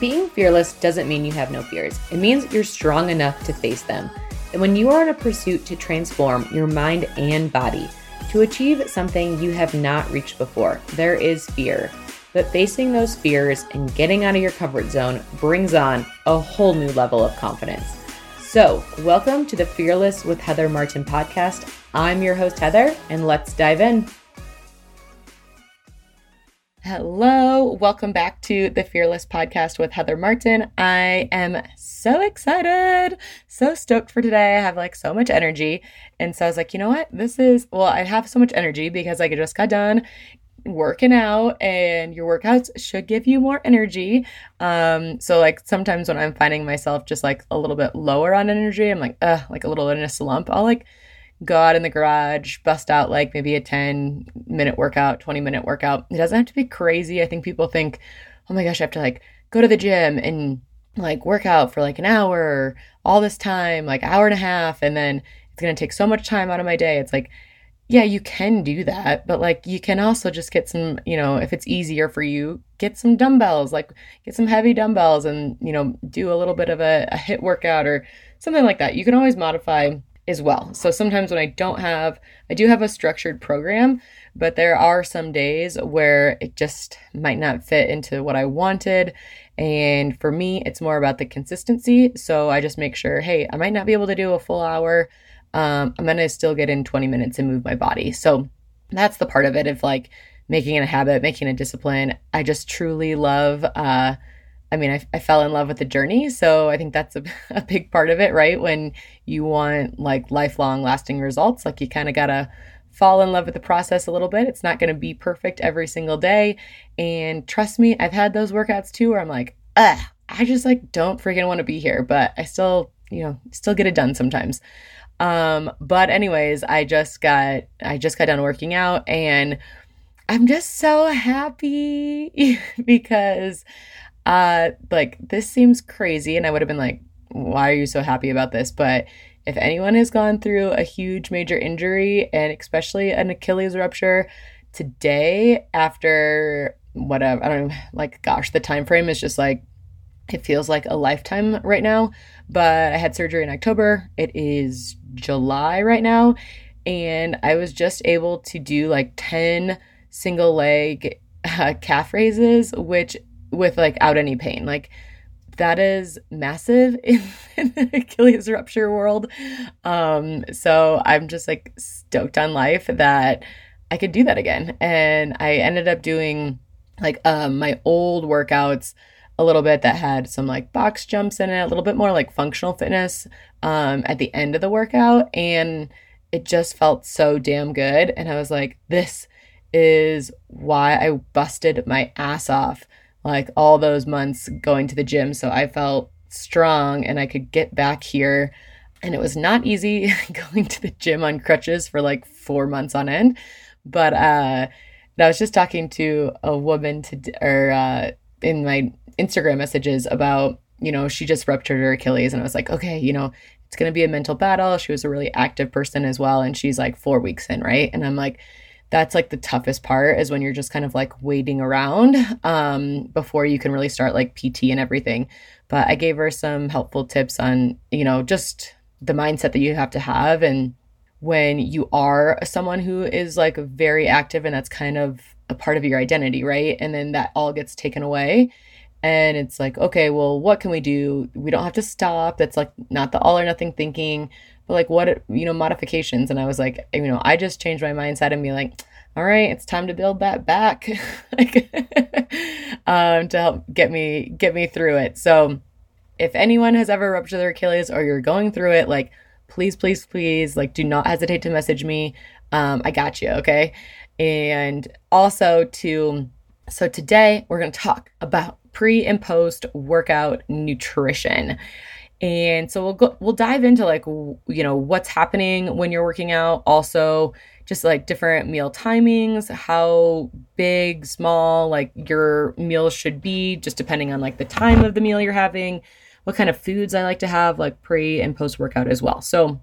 Being fearless doesn't mean you have no fears. It means you're strong enough to face them. And when you are in a pursuit to transform your mind and body to achieve something you have not reached before, there is fear. But facing those fears and getting out of your comfort zone brings on a whole new level of confidence. So, welcome to the Fearless with Heather Martin podcast. I'm your host, Heather, and let's dive in. Hello, welcome back to the Fearless podcast with Heather Martin. I am so excited, so stoked for today. I have like so much energy. And so I was like, you know what? This is, well, I have so much energy because I just got done working out and your workouts should give you more energy. Um, so like sometimes when I'm finding myself just like a little bit lower on energy, I'm like, uh, like a little in a slump, I'll like go out in the garage, bust out like maybe a 10 minute workout, 20 minute workout. It doesn't have to be crazy. I think people think, oh my gosh, I have to like go to the gym and like work out for like an hour, all this time, like hour and a half, and then it's gonna take so much time out of my day. It's like, yeah, you can do that, but like you can also just get some, you know, if it's easier for you, get some dumbbells, like get some heavy dumbbells and, you know, do a little bit of a, a HIIT workout or something like that. You can always modify as well. So sometimes when I don't have, I do have a structured program, but there are some days where it just might not fit into what I wanted. And for me, it's more about the consistency. So I just make sure, hey, I might not be able to do a full hour. Um, I'm going to still get in 20 minutes and move my body. So that's the part of it of like making it a habit, making a discipline. I just truly love, uh, I mean, I, I fell in love with the journey. So I think that's a, a big part of it, right? When you want like lifelong lasting results, like you kind of got to fall in love with the process a little bit. It's not going to be perfect every single day. And trust me, I've had those workouts too where I'm like, ah, I just like don't freaking want to be here, but I still, you know, still get it done sometimes. Um, but anyways, I just got I just got done working out and I'm just so happy because uh, like this seems crazy, and I would have been like, why are you so happy about this? But if anyone has gone through a huge major injury and especially an Achilles rupture today after whatever, I don't know, like gosh, the time frame is just like it feels like a lifetime right now. But I had surgery in October. It is July right now, and I was just able to do like 10 single leg uh, calf raises, which with like out any pain. Like that is massive in, in the Achilles rupture world. Um, so I'm just like stoked on life that I could do that again. And I ended up doing like um, my old workouts a little bit that had some like box jumps in it, a little bit more like functional fitness um, at the end of the workout. And it just felt so damn good. And I was like, this is why I busted my ass off like all those months going to the gym. So I felt strong and I could get back here. And it was not easy going to the gym on crutches for like four months on end. But uh, I was just talking to a woman to, or uh, in my Instagram messages about, you know, she just ruptured her Achilles. And I was like, okay, you know, it's going to be a mental battle. She was a really active person as well. And she's like four weeks in, right? And I'm like, that's like the toughest part is when you're just kind of like waiting around um, before you can really start like PT and everything. But I gave her some helpful tips on, you know, just the mindset that you have to have. And when you are someone who is like very active and that's kind of a part of your identity, right? And then that all gets taken away. And it's like, okay, well, what can we do? We don't have to stop. That's like not the all or nothing thinking but like what you know modifications and i was like you know i just changed my mindset and be like all right it's time to build that back um, to help get me get me through it so if anyone has ever ruptured their achilles or you're going through it like please please please like do not hesitate to message me um, i got you okay and also to so today we're going to talk about pre and post workout nutrition and so we'll go we'll dive into like you know what's happening when you're working out, also just like different meal timings, how big, small like your meals should be just depending on like the time of the meal you're having, what kind of foods I like to have like pre and post workout as well. So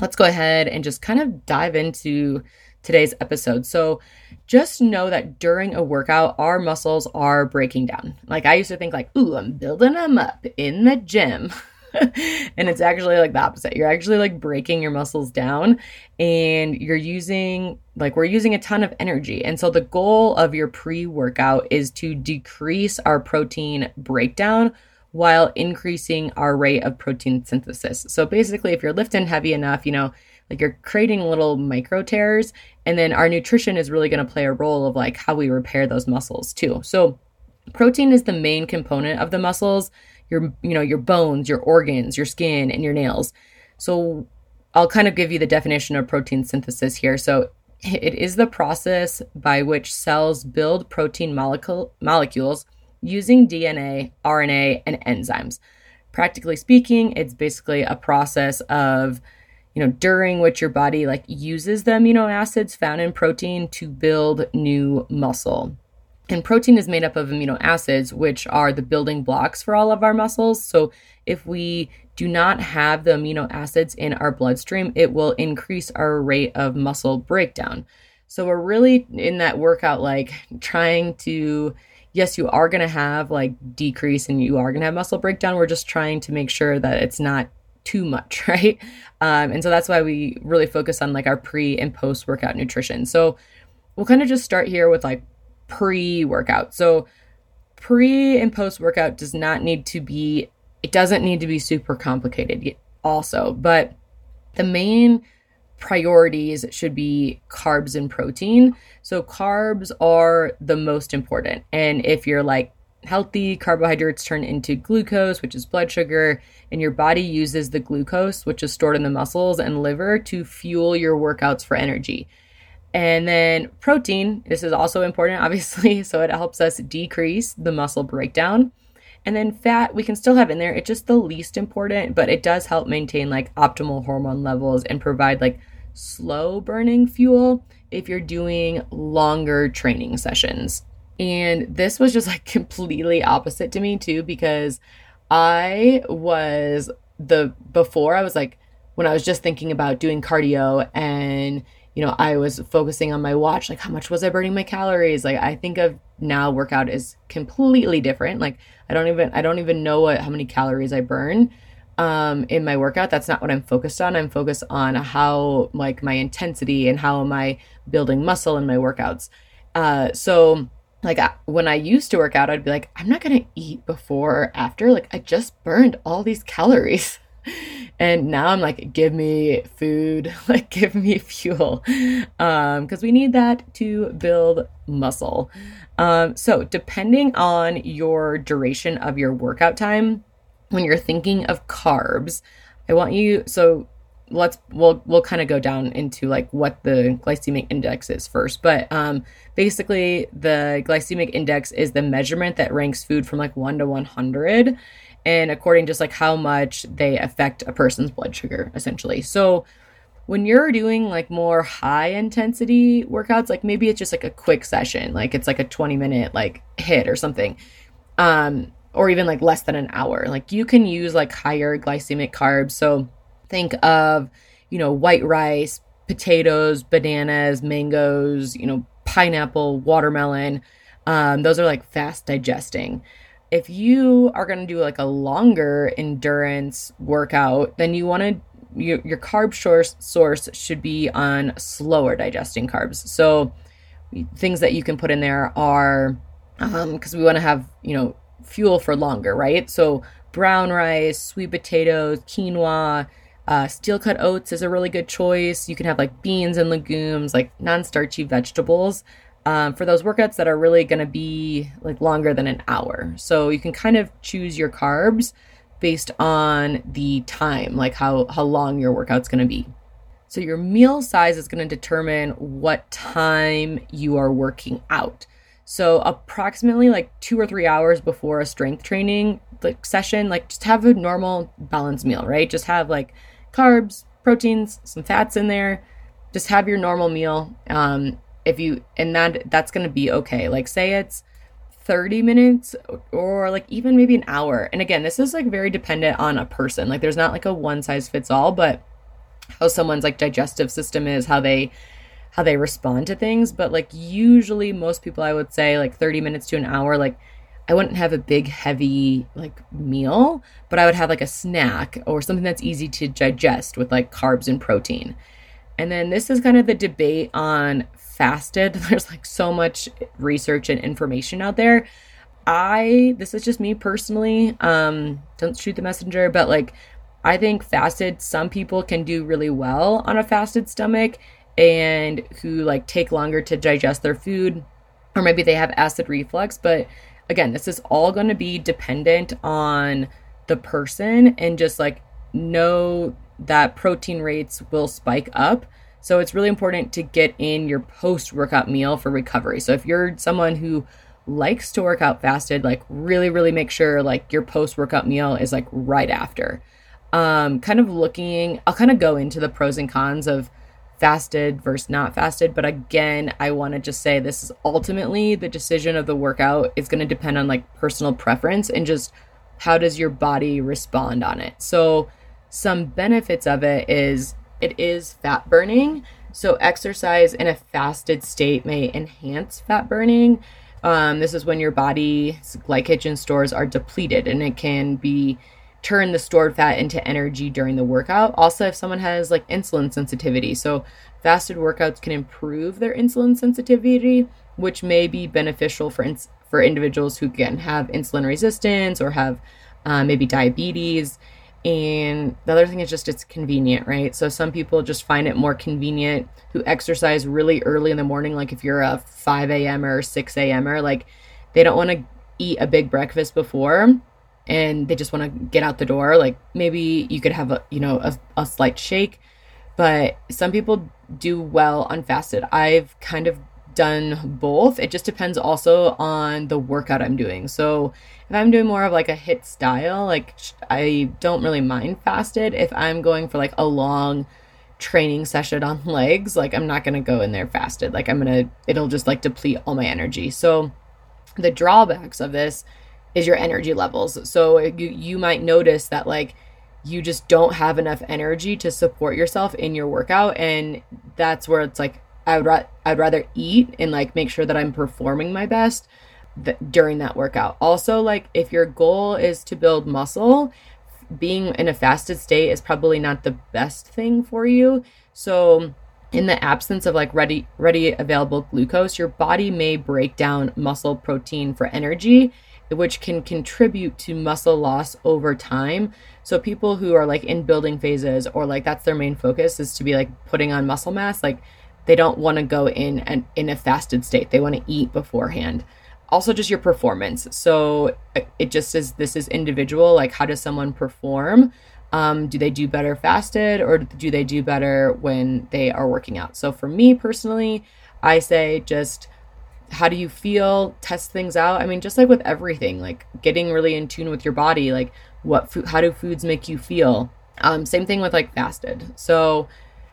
let's go ahead and just kind of dive into today's episode. So just know that during a workout, our muscles are breaking down. Like I used to think like, ooh, I'm building them up in the gym. and it's actually like the opposite. You're actually like breaking your muscles down and you're using like we're using a ton of energy. And so the goal of your pre-workout is to decrease our protein breakdown while increasing our rate of protein synthesis. So basically if you're lifting heavy enough, you know, like you're creating little micro tears and then our nutrition is really going to play a role of like how we repair those muscles too. So protein is the main component of the muscles your you know your bones your organs your skin and your nails. So i'll kind of give you the definition of protein synthesis here. So it is the process by which cells build protein molecule, molecules using dna rna and enzymes. Practically speaking it's basically a process of you know during which your body like uses the amino acids found in protein to build new muscle and protein is made up of amino acids, which are the building blocks for all of our muscles. So if we do not have the amino acids in our bloodstream, it will increase our rate of muscle breakdown. So we're really in that workout, like trying to, yes, you are going to have like decrease and you are going to have muscle breakdown. We're just trying to make sure that it's not too much, right? Um, and so that's why we really focus on like our pre and post workout nutrition. So we'll kind of just start here with like pre workout. So, pre and post workout does not need to be, it doesn't need to be super complicated also, but the main priorities should be carbs and protein. So, carbs are the most important. And if you're like healthy, carbohydrates turn into glucose, which is blood sugar, and your body uses the glucose, which is stored in the muscles and liver, to fuel your workouts for energy. And then protein, this is also important, obviously, so it helps us decrease the muscle breakdown. And then fat, we can still have in there. It's just the least important, but it does help maintain like optimal hormone levels and provide like slow burning fuel if you're doing longer training sessions. And this was just like completely opposite to me too, because I was the before I was like, when I was just thinking about doing cardio and you know, I was focusing on my watch, like how much was I burning my calories? Like I think of now workout is completely different. Like I don't even I don't even know what how many calories I burn um in my workout. That's not what I'm focused on. I'm focused on how like my intensity and how am I building muscle in my workouts. Uh so like when I used to work out, I'd be like, I'm not gonna eat before or after. Like I just burned all these calories. and now i'm like give me food like give me fuel um because we need that to build muscle um so depending on your duration of your workout time when you're thinking of carbs i want you so let's we'll we'll kind of go down into like what the glycemic index is first but um basically the glycemic index is the measurement that ranks food from like 1 to 100 and according just like how much they affect a person's blood sugar essentially. So when you're doing like more high intensity workouts, like maybe it's just like a quick session, like it's like a 20 minute like HIIT or something. Um or even like less than an hour. Like you can use like higher glycemic carbs. So think of, you know, white rice, potatoes, bananas, mangoes, you know, pineapple, watermelon. Um, those are like fast digesting if you are going to do like a longer endurance workout, then you want to your, your carb source source should be on slower digesting carbs. So things that you can put in there are because um, we want to have you know fuel for longer, right? So brown rice, sweet potatoes, quinoa, uh, steel cut oats is a really good choice. You can have like beans and legumes, like non starchy vegetables um, for those workouts that are really going to be like longer than an hour. So you can kind of choose your carbs based on the time, like how, how long your workout's going to be. So your meal size is going to determine what time you are working out. So approximately like two or three hours before a strength training like session, like just have a normal balanced meal, right? Just have like carbs, proteins, some fats in there. Just have your normal meal. Um, if you and that that's to be okay like say it's 30 minutes or like even maybe an hour and again this is like very dependent on a person like there's not like a one size fits all but how someone's like digestive system is how they how they respond to things. But like usually most people I would say like 30 minutes to an hour, like I wouldn't have a big heavy like meal, but I would have like a snack or something that's easy to digest with like carbs and protein. And then this is kind of the debate on fasted. There's like so much research and information out there. I this is just me personally. Um don't shoot the messenger, but like I think fasted some people can do really well on a fasted stomach and who like take longer to digest their food or maybe they have acid reflux, but again, this is all going to be dependent on the person and just like know that protein rates will spike up. So it's really important to get in your post workout meal for recovery. So if you're someone who likes to work out fasted, like really, really make sure like your post workout meal is like right after um, kind of looking, I'll kind of go into the pros and cons of fasted versus not fasted. But again, I want to just say this is ultimately the decision of the workout is going to depend on like personal preference and just how does your body respond on it. So, some benefits of it is it is fat burning. So, exercise in a fasted state may enhance fat burning. Um, this is when your body's glycogen stores are depleted and it can be turn the stored fat into energy during the workout. Also, if someone has like insulin sensitivity, so fasted workouts can improve their insulin sensitivity, which may be beneficial for ins- for individuals who can have insulin resistance or have uh, maybe diabetes. And the other thing is just it's convenient, right? So some people just find it more convenient who exercise really early in the morning, like if you're a 5 a.m. or 6 a.m. or like they don't want to eat a big breakfast before and they just want to get out the door like maybe you could have a you know a, a slight shake. But some people do well on fasted i've kind of done both. It just depends also on the workout i'm doing. So if i'm doing more of like a HIIT style like i don't really mind fasted. If i'm going for like a long training session on legs like i'm not going to go in there fasted. Like i'm going to it'll just like deplete all my energy. So the drawbacks of this is your energy levels. So you you might notice that like you just don't have enough energy to support yourself in your workout and that's where it's like I would ra- I'd rather eat and like make sure that I'm performing my best th- during that workout. Also like if your goal is to build muscle, being in a fasted state is probably not the best thing for you. So in the absence of like ready ready available glucose, your body may break down muscle protein for energy which can contribute to muscle loss over time. So people who are like in building phases or like that's their main focus is to be like putting on muscle mass, like they don't want to go in and in a fasted state. They want to eat beforehand. Also just your performance. So it just is this is individual, like how does someone perform? Um, do they do better fasted or do they do better when they are working out? So for me personally, I say just how do you feel? Test things out. I mean just like with everything like getting really in tune with your body like what food how do foods make you feel? Um, same thing with like fasted. So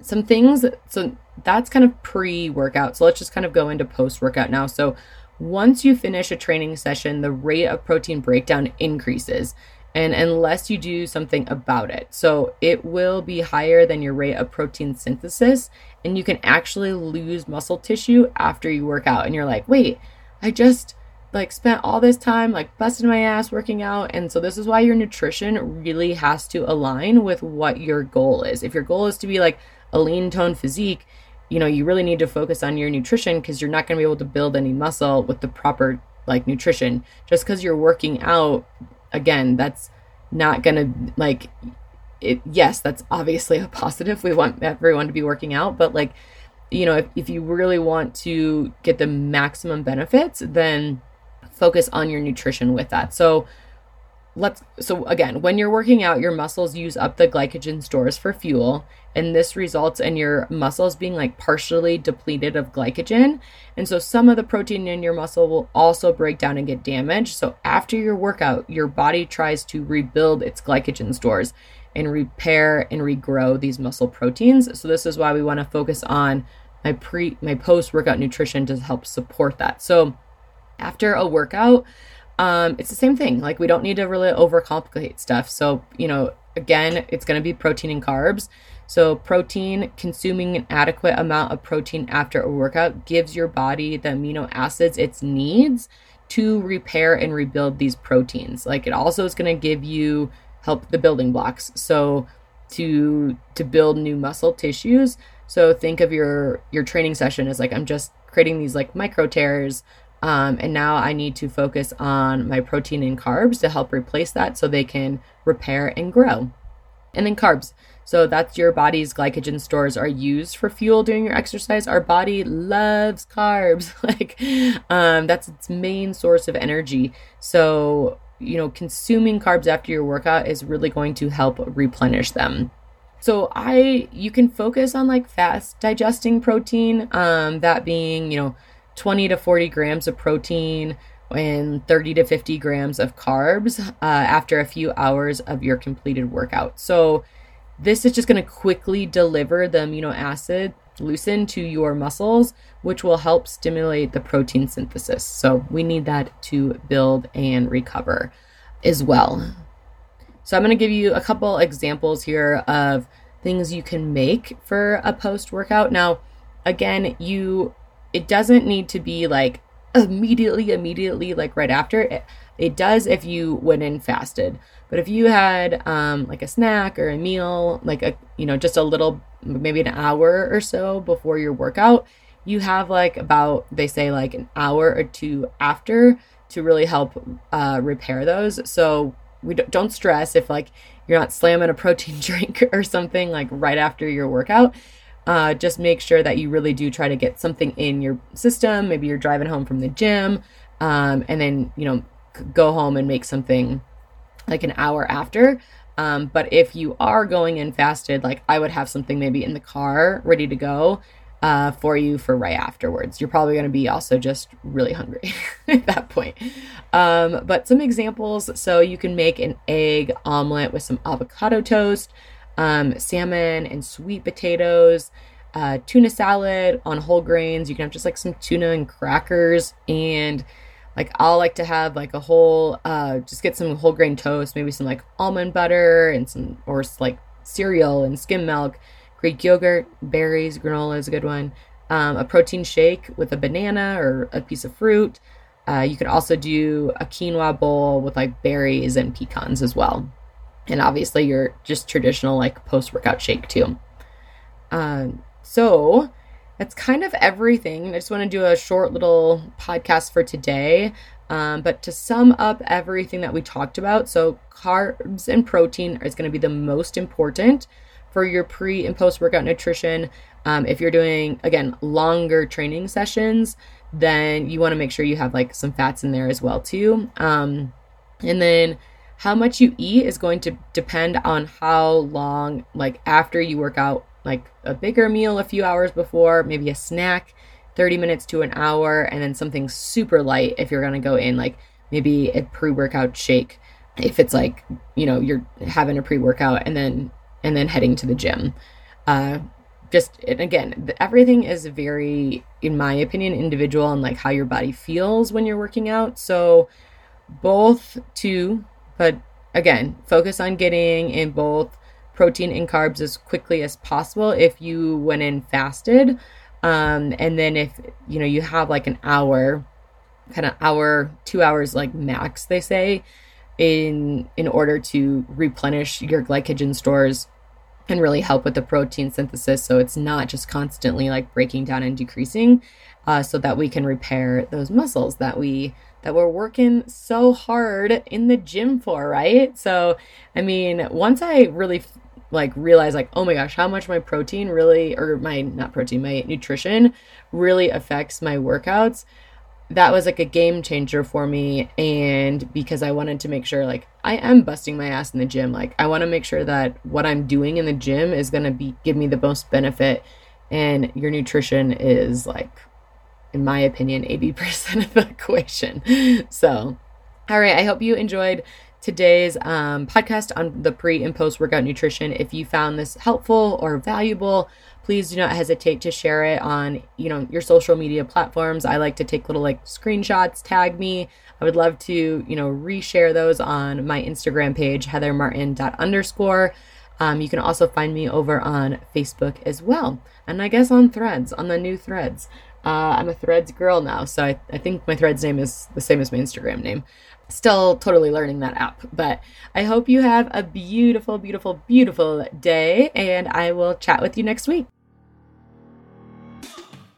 some things so that's kind of pre-workout. So let's just kind of go into post-workout now. So once you finish a training session the rate of protein breakdown increases and unless you do something about it. So it will be higher than your rate of protein synthesis, and you can actually lose muscle tissue after you work out. And you're like, wait, I just like spent all this time like busting my ass working out. And so this is why your nutrition really has to align with what your goal is. If your goal is to be like a lean toned physique, you know, you really need to focus on your nutrition because you're not going to be able to build any muscle with the proper like nutrition. Just because you're working out again, that's not going to like it. Yes, that's obviously a positive. We want everyone to be working out, but like, you know, if, if you really want to get the maximum benefits, then focus on your nutrition with that. So, let's so again when you're working out your muscles use up the glycogen stores for fuel and this results in your muscles being like partially depleted of glycogen. And so some of the protein in your muscle will also break down and get damaged. So after your workout your body tries to rebuild its glycogen stores and repair and regrow these muscle proteins. So this is why we want to focus on my pre my post workout nutrition to help support that. So after a workout um, it's the same thing. Like we don't need to really overcomplicate stuff. So, you know, again, it's going to be protein and carbs. So, protein, consuming an adequate amount of protein after a workout gives your body the amino acids it needs to repair and rebuild these proteins. Like it also is going to give you help the building blocks. So, to to build new muscle tissues. So think of your your training session as like I'm just creating these like micro tears um, and now I need to focus on my protein and carbs to help replace that so they can repair and grow. And then carbs. So that's your body's glycogen stores are used for fuel during your exercise. Our body loves carbs. like um, that's its main source of energy. So, you know, consuming carbs after your workout is really going to help replenish them. So I you can focus on like fast digesting protein, um, that being, you know, 20 to 40 grams of protein and 30 to 50 grams of carbs uh, after a few hours of your completed workout. So, this is just going to quickly deliver the amino acid leucine to your muscles, which will help stimulate the protein synthesis. So, we need that to build and recover as well. So, I'm going to give you a couple examples here of things you can make for a post workout. Now, again, you it doesn't need to be like immediately, immediately, like right after. It, it does if you went in fasted. But if you had um, like a snack or a meal, like a, you know, just a little, maybe an hour or so before your workout, you have like about, they say like an hour or two after to really help uh, repair those. So we don't stress if like you're not slamming a protein drink or something like right after your workout uh, just make sure that you really do try to get something in your system. Maybe you're driving home from the gym, um, and then you know go home and make something like an hour after. Um, but if you are going in fasted, like I would have something maybe in the car ready to go uh, for you for right afterwards. You're probably going to be also just really hungry at that point. Um, but some examples so you can make an egg omelet with some avocado toast um, salmon and sweet potatoes, uh, tuna salad on whole grains. You can have just like some tuna and crackers. And like I'll like to have like a whole, uh, just get some whole grain toast, maybe some like almond butter and some, or like cereal and skim milk, Greek yogurt, berries, granola is a good one. Um, a protein shake with a banana or a piece of fruit. Uh, you could also do a quinoa bowl with like berries and pecans as well and obviously your just traditional like post workout shake too. Um, so that's kind of everything. I just want to do a short little podcast for today. Um, but to sum up everything that we talked about, so carbs and protein is going to be the most important for your pre and post workout nutrition. Um, if you're doing, again, longer training sessions, then you want to make sure you have like some fats in there as well too. Um, and then how much you eat is going to depend on how long, like after you work out, like a bigger meal a few hours before, maybe a snack, 30 minutes to an hour, and then something super light if you're going to go in, like maybe a pre workout shake. If it's like, you know, you're having a pre workout and then and then heading to the gym. Uh, just and again everything is very in my opinion individual and like how your body feels when you're working out so both to but again, focus on getting in both protein and carbs as quickly as possible if you went in fasted. Um, and then if you know you have like an hour, kind of hour, two hours like max, they say, in in order to replenish your glycogen stores and really help with the protein synthesis so it's not just constantly like breaking down and decreasing uh, so that we can repair those muscles that we that we're working so hard in the gym for, right? So, I mean, once I really like realize like, oh my gosh, how much my protein really or my not protein, my nutrition really affects my workouts, that was like a game changer for me and because I wanted to make sure like I am busting my ass in the gym. Like I want to make sure that what I'm doing in the gym is going to be give me the most benefit and your nutrition is like in my opinion, 80% of the equation. So, all right, I hope you enjoyed today's um, podcast on the pre and post workout nutrition. If you found this helpful or valuable, please do not hesitate to share it on you know your social media platforms. I like to take little like screenshots, tag me. I would love to you know reshare those on my Instagram page, Heather Martin underscore. Um, you can also find me over on Facebook as well. And I guess on threads, on the new threads. Uh, I'm a threads girl now, so I, I think my threads name is the same as my Instagram name. Still totally learning that app, but I hope you have a beautiful, beautiful, beautiful day, and I will chat with you next week.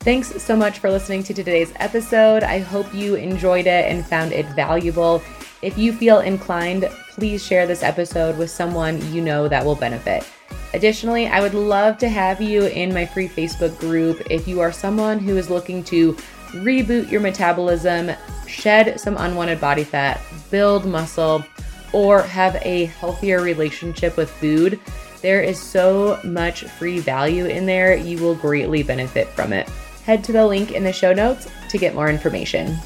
Thanks so much for listening to today's episode. I hope you enjoyed it and found it valuable. If you feel inclined, please share this episode with someone you know that will benefit. Additionally, I would love to have you in my free Facebook group if you are someone who is looking to reboot your metabolism, shed some unwanted body fat, build muscle, or have a healthier relationship with food. There is so much free value in there. You will greatly benefit from it. Head to the link in the show notes to get more information.